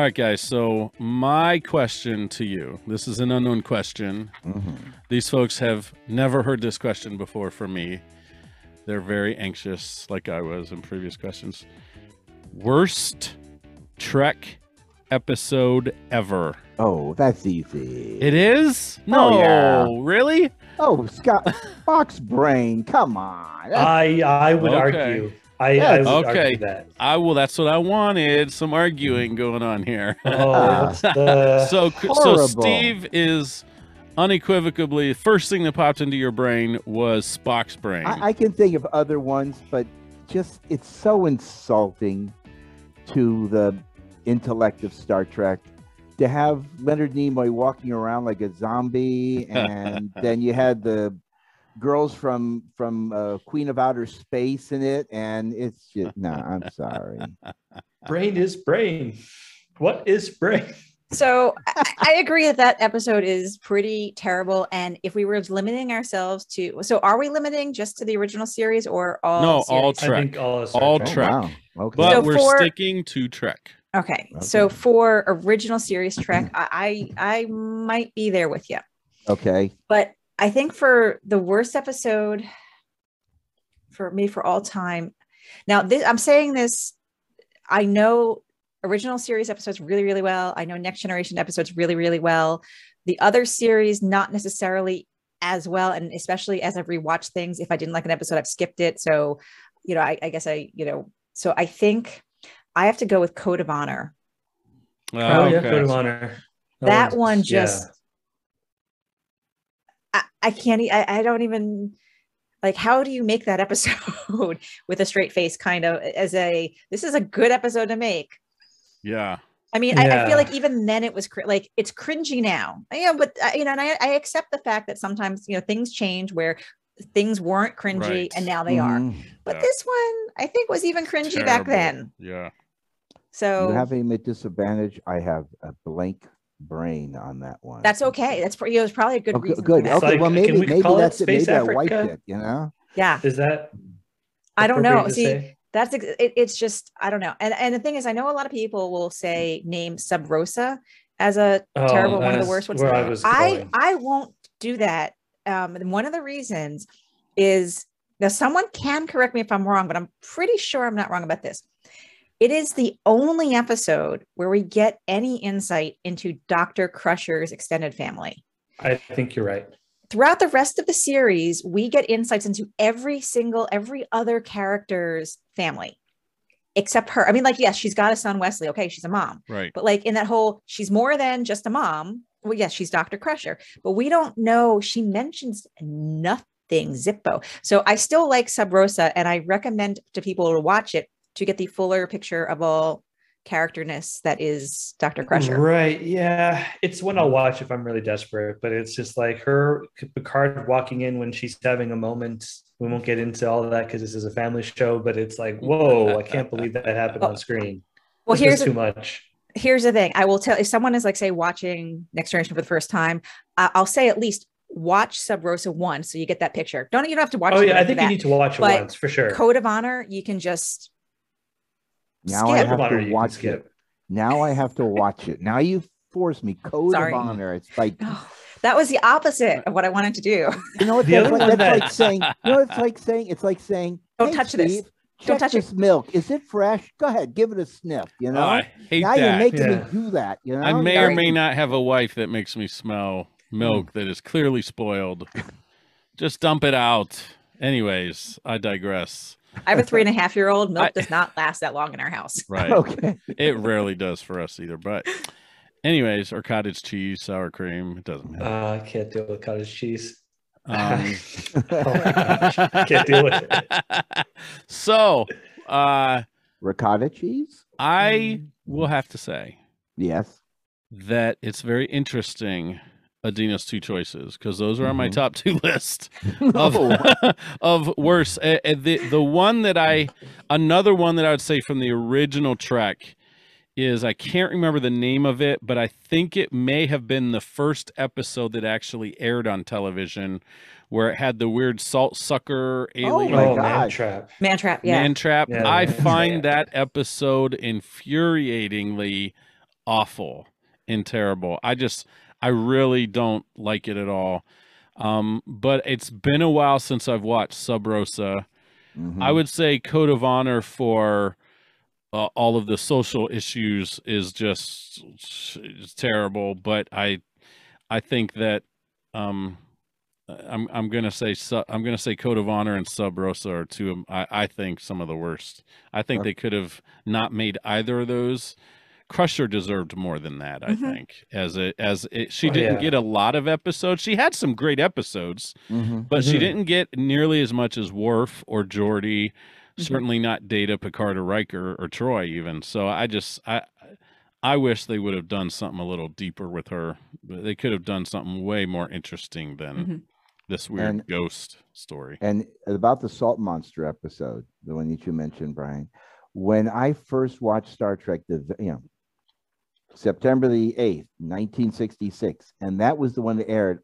All right, guys. So, my question to you this is an unknown question. Mm-hmm. These folks have never heard this question before from me. They're very anxious, like I was in previous questions. Worst Trek episode ever. Oh, that's easy. It is? Oh, no, Oh, yeah. really? oh, Scott Fox Brain, come on. That's- I I would Okay. argue. I, I would Okay. argue that. I will. That's what I wanted. Some arguing going on here. Oh, what's the so, so. Steve is unequivocally first thing that popped into your brain was Spock's brain. I, I can think of other ones, but just it's so insulting to the intellect of Star Trek to have Leonard Nimoy walking around like a zombie, and then you had the girls from from uh, Queen of Outer Space in it, and it's just no. I'm sorry. brain is brain. What is brain? So I, I agree that that episode is pretty terrible. And if we were limiting ourselves to, so are we limiting just to the original series or all? No, all series? I Trek. think all, of All Trek. Oh, Trek. wow. Okay. but So we're for- sticking to Trek. Okay. So for original series Trek, I, I I might be there with you. okay. But I think for the worst episode for me for all time. Now, this, I'm saying this. I know original series episodes really, really well. I know Next Generation episodes really, really well. The other series, not necessarily as well, and especially as I've rewatched things. If I didn't like an episode, I've skipped it. So, you know, I, I guess I, you know, so I think I have to go with Code of Honor. Oh, yeah, oh, okay. Code of Honor. that one's- one yeah. just I, I can't I, I don't even like how do you make that episode with a straight face kind of as a this is a good episode to make Yeah. i mean I, I feel like even then it was cr- like it's cringy now yeah but uh, you know and I, I accept the fact that sometimes you know things change where things weren't cringy Right. and now they are Mm. but Yeah. this one i think was even cringy back then Yeah. so You have him at disadvantage. I have a blank brain on that one. that's okay that's pretty it was probably a good Okay, reason good. Okay, like, well maybe we maybe that's it. Maybe Space I wiped it. You know. yeah Is that? I don't know. See, say? that's it, it's just I don't know. And and the thing is, I know a lot of people will say name Sub Rosa as a Oh, terrible one of the worst ones. where I was I. I won't do that. Um, and one of the reasons is now someone can correct me if I'm wrong, but I'm pretty sure I'm not wrong about this. It is the only episode where we get any insight into Dr. Crusher's extended family I think you're right. throughout the rest of the series, we get insights into every single, every other character's family except her. I mean, like, yes, she's got a son, Wesley. Okay, she's a mom. Right. But like in that whole, she's more than just a mom. Well, yes, she's Dr. Crusher, but we don't know. She mentions nothing Zippo. So I still like Sub Rosa, and I recommend to people to watch it to get the fuller picture of all characterness that is Dr. Crusher. Right. Yeah. It's one I'll watch if I'm really desperate, but it's just like her Picard walking in when she's having a moment. We won't get into all of that because this is a family show, but it's like, whoa, I can't believe that happened on oh. screen. Well, This here's too a- much. here's the thing i will tell if someone is like say watching next generation for the first time I- i'll say at least watch sub rosa one so you get that picture don't you don't have to watch Oh yeah, I think that. you need to watch it But once for sure. code of honor you can just Now I have Honor to watch skip. it. Now I have to watch it. Now you force me. Code Sorry. of honor. It's like that was the opposite of what i wanted to do you know what that's, like, that's like saying. You know it's like saying? It's like saying. Don't "Hey, touch this. Steve, Don't check touch it." this milk. Is it fresh? Go ahead, give it a sniff. You know. Oh, I hate now you're making Yeah. me do that. You know. I may or may not have a wife that makes me smell milk that is clearly spoiled. Just dump it out. Anyways, I digress. I have a three and a half year old milk I- does not last that long in our house Right. Okay. it rarely does for us either. But, anyways, or cottage cheese, sour cream, it doesn't matter. Uh, I can't deal with cottage cheese. Um, Oh my gosh, can't deal with it. so, uh, Ricotta cheese. I will have to say Yes. that it's very interesting Adeena's two choices because those are on my Mhm. top two list No. of of worse. The the one that I another one that I would say from the original Trek is I can't remember the name of it, but I think it may have been the first episode that actually aired on television, where it had the weird salt sucker alien my oh, man trap. Man Trap. Yeah. man trap. Yeah, I Man find Trap. that episode infuriatingly awful and terrible. I just I really don't like it at all. Um, but it's been a while since I've watched Sub Rosa. Mhm. I would say Code of Honor for uh, all of the social issues is just it's terrible. But I I think that um, I'm I'm gonna say Su- I'm gonna say Code of Honor and Sub Rosa are two. Of, I I think some of the worst. I think Okay. they could have not made either of those. Crusher deserved more than that. I Mhm. think as it as it, she Oh, didn't yeah. get a lot of episodes. She had some great episodes, Mhm. but she Mhm. didn't get nearly as much as Worf or Geordi. Mhm. Certainly not Data, Picard, or Riker or Troi even. So I just I I wish they would have done something a little deeper with her. They could have done something way more interesting than Mhm. this weird And- ghost story. And about the Salt Monster episode, the one that you mentioned, Brian, when I first watched Star Trek, the you know, September the 8th, 1966, and that was the one that aired.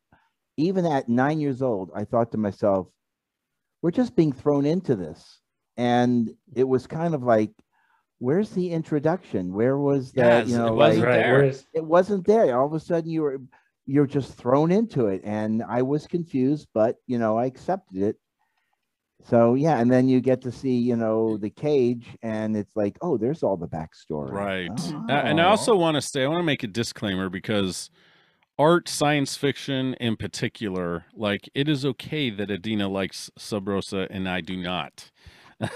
Even at nine years old, I thought to myself, we're just being thrown into this. And it was kind of like, where's the introduction? Where was that? Yes, you it know, wasn't like, Right. there. Whereas, it wasn't there. All of a sudden, you were you're just thrown into it, and I was confused, but you know, I accepted it. So yeah, and then you get to see you know the cage, and it's like, oh, there's all the backstory. Right. Oh. And I also want to say, I want to make a disclaimer because art, science fiction in particular, like it is okay that Adeena likes Sub Rosa and I do not.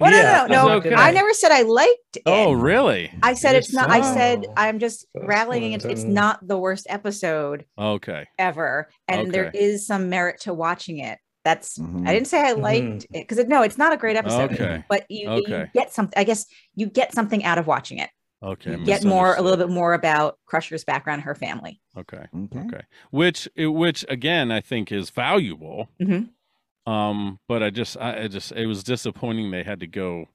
Well, Yeah, no, no, no. okay. I never said I liked it. oh, really? I said it's not. I said Oh. I'm just That's rallying what it. It's not the worst episode Okay. ever, and there Okay. is some merit to watching it. That's. Mhm. I didn't say I liked it because no, it's not a great episode. Okay. But you, you get something. I guess you get something out of watching it. Okay. You get more, a little bit more about Crusher's background, her family. Okay. Okay. Okay. Which, which again, I think is valuable. Mhm. Um, but I just, I, I just, it was disappointing they had to go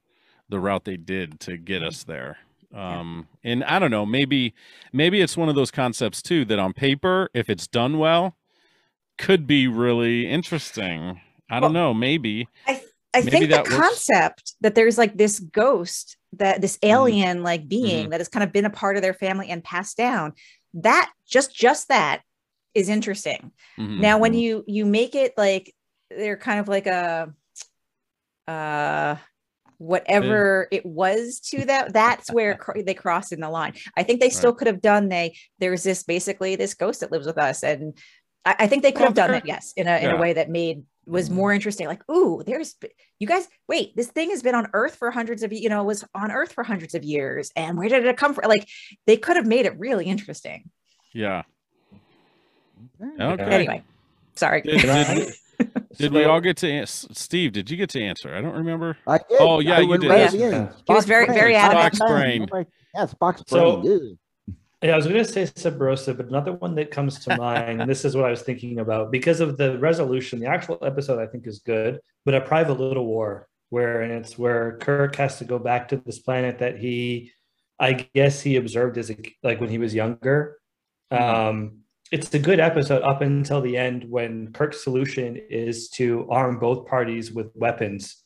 the route they did to get us there. Um, and I don't know, maybe, maybe it's one of those concepts too that on paper, if it's done well, could be really interesting. I don't know, maybe. I Maybe think the that works. concept that there's like this ghost that this Mm-hmm. alien like being that has kind of been a part of their family and passed down. That just just that is interesting. Mhm. Now, when Mhm. you you make it like they're kind of like a uh whatever it was to that that's where cr- they crossed in the line i think they still could have done they there's this basically this ghost that lives with us and i, I think they could Well, have done there- it yes in a in yeah. a way that made was Mhm. more interesting like ooh there's you guys wait this thing has been on earth for hundreds of you know was on earth for hundreds of years and where did it come from like they could have made it really interesting Yeah. Okay. Okay. anyway sorry Did, Can did, did we all get to ans- Steve? Did you get to answer? I don't remember. I did. Oh, yeah, I you did. right Yeah. at the end. He was very- very adamant. Spock's brain. Yeah, Spock's So- brain. Ugh. Yeah, I was going to say Sub Rosa, but another one that comes to mind, and this is what I was thinking about because of the resolution. The actual episode I think is good, but a private little war where and it's where Kirk has to go back to this planet that he, I guess he observed as a, like when he was younger. Um, it's a good episode up until the end when Kirk's solution is to arm both parties with weapons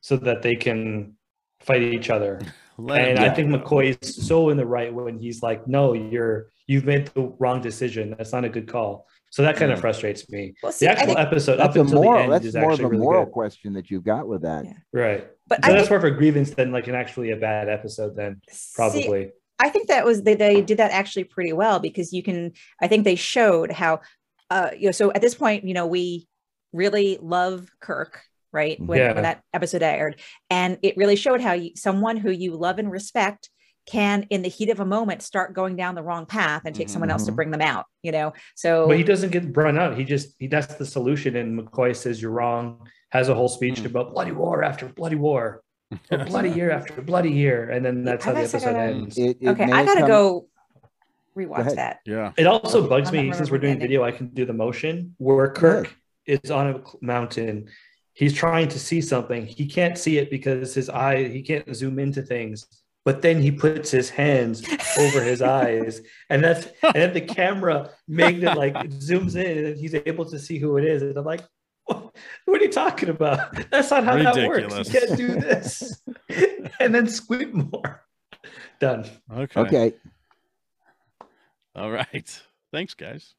so that they can fight each other and I think McCoy is so in the right when he's like, "No, you're you've made the wrong decision. That's not a good call." So that kind of frustrates me. well see, The actual episode up a until the end That's is more of actually a really moral good. question that you've got with that. Yeah. Right. but So I that's think, more of a grievance than like an actually a bad episode. Then see, probably. I think that was they, they did that actually pretty well because you can I think they showed how uh you know so at this point you know we really love Kirk right when, Yeah. when that episode aired and it really showed how you, someone who you love and respect can in the heat of a moment start going down the wrong path and take someone else to Mhm. bring them out you know so But he doesn't get run out. He just he that's the solution. And McCoy says you're wrong. Has a whole speech Hmm. about bloody war after bloody war, or bloody year after bloody year, and then that's how the episode gotta- ends. It, it okay I gotta come- go rewatch ahead. that. Yeah. It also bugs I'm me since we're doing video. I can do the motion where Kirk is on a mountain. He's trying to see something. He can't see it because his eye. He can't zoom into things. But then he puts his hands over his eyes, and that's and then the camera makes it like zooms in, and he's able to see who it is. And I'm like, what, what are you talking about? That's not how that works. You can't do this. and then squint more. Done. Okay. Okay. All right. Thanks, guys.